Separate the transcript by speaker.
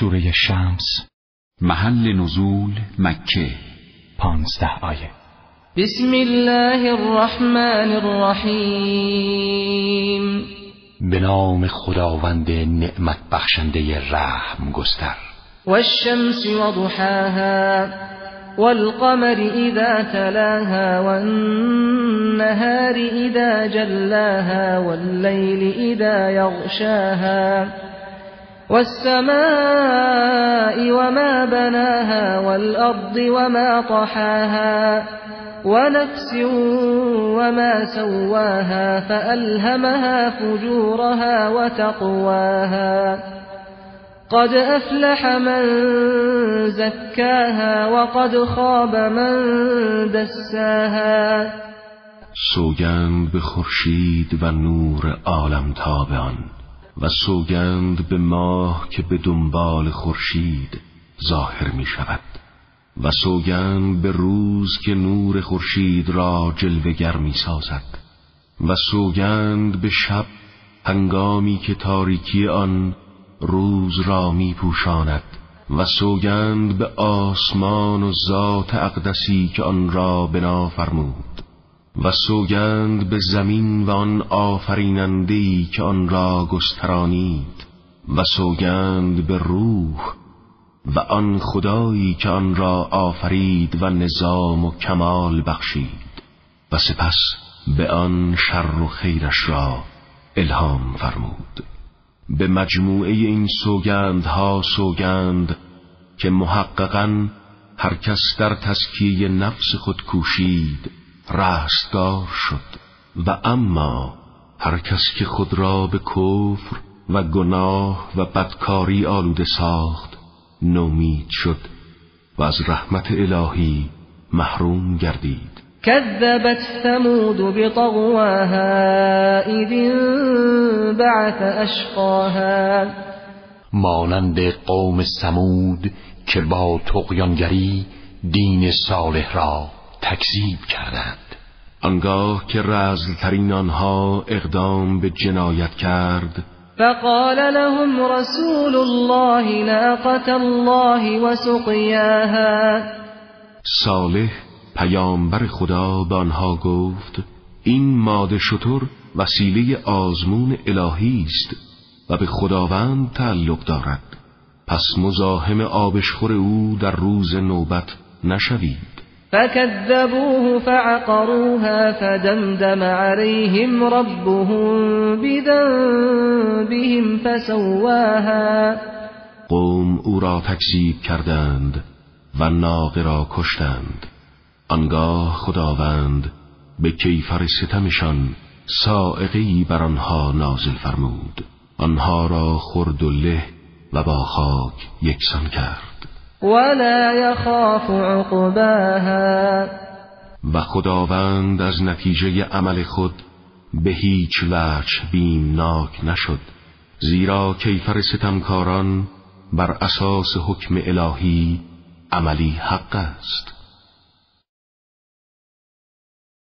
Speaker 1: سوره شمس
Speaker 2: محل نزول مکه.
Speaker 1: پانزده آیه.
Speaker 3: بسم الله الرحمن الرحیم.
Speaker 1: به نام خداوند نعمت بخشنده رحم گستر.
Speaker 3: والشمس وضحاها والقمر إذا تلاها والنهار إذا جلاها والليل إذا يغشاها والسماء وما بناها والأرض وما طحاها ونفس وما سواها فألهمها فجورها وتقواها قد أفلح من زكاها وقد خاب من دساها
Speaker 4: سوگند به خورشید و نور عالم تابان. و سوگند به ماه که به دنبال خورشید ظاهر می شود و سوگند به روز که نور خورشید را جلوگر می سازد و سوگند به شب هنگامی که تاریکی آن روز را می پوشاند و سوگند به آسمان و ذات اقدسی که آن را بنا فرمود و سوگند به زمین و آن آفرینندهی که آن را گسترانید و سوگند به روح و آن خدایی که آن را آفرید و نظام و کمال بخشید و سپس به آن شر و خیرش را الهام فرمود. به مجموعه این سوگندها سوگند که محققا هر کس در تسکیه نفس خود کوشید رستگار شد. و اما هر کس که خود را به کفر و گناه و بدکاری آلوده ساخت نومید شد و از رحمت الهی محروم گردید.
Speaker 3: كذبت ثمود بطغواها إذ انبعث أشقاها
Speaker 1: مانند قوم سمود که با تقیانگری دین صالح را تکذیب کردند.
Speaker 4: آنگاه که رزلترین آنها اقدام به جنایت کرد
Speaker 3: فقال لهم رسول الله ناقة الله وسقياها.
Speaker 4: صالح پیامبر خدا به آنها گفت این ماده شطور وسیله آزمون الهی است و به خداوند تعلق دارد. پس مزاحم آبشخور او در روز نوبت نشوید.
Speaker 3: فكذبوه فعقروها فدمدم عليهم ربهم بذنبهم فسواها.
Speaker 4: قوم او را تکذیب کردند و ناقه را کشتند. آنگاه خداوند به کیفر ستمشان سائقی بر آنها نازل فرمود. آنها را خرد و له و با خاک یکسان کرد.
Speaker 3: ولا يخاف عقباها.
Speaker 4: و خداوند از نتیجه عمل خود به هیچ وجه بیمناک نشد زیرا کیفر ستمکاران بر اساس حکم الهی عملی حق است.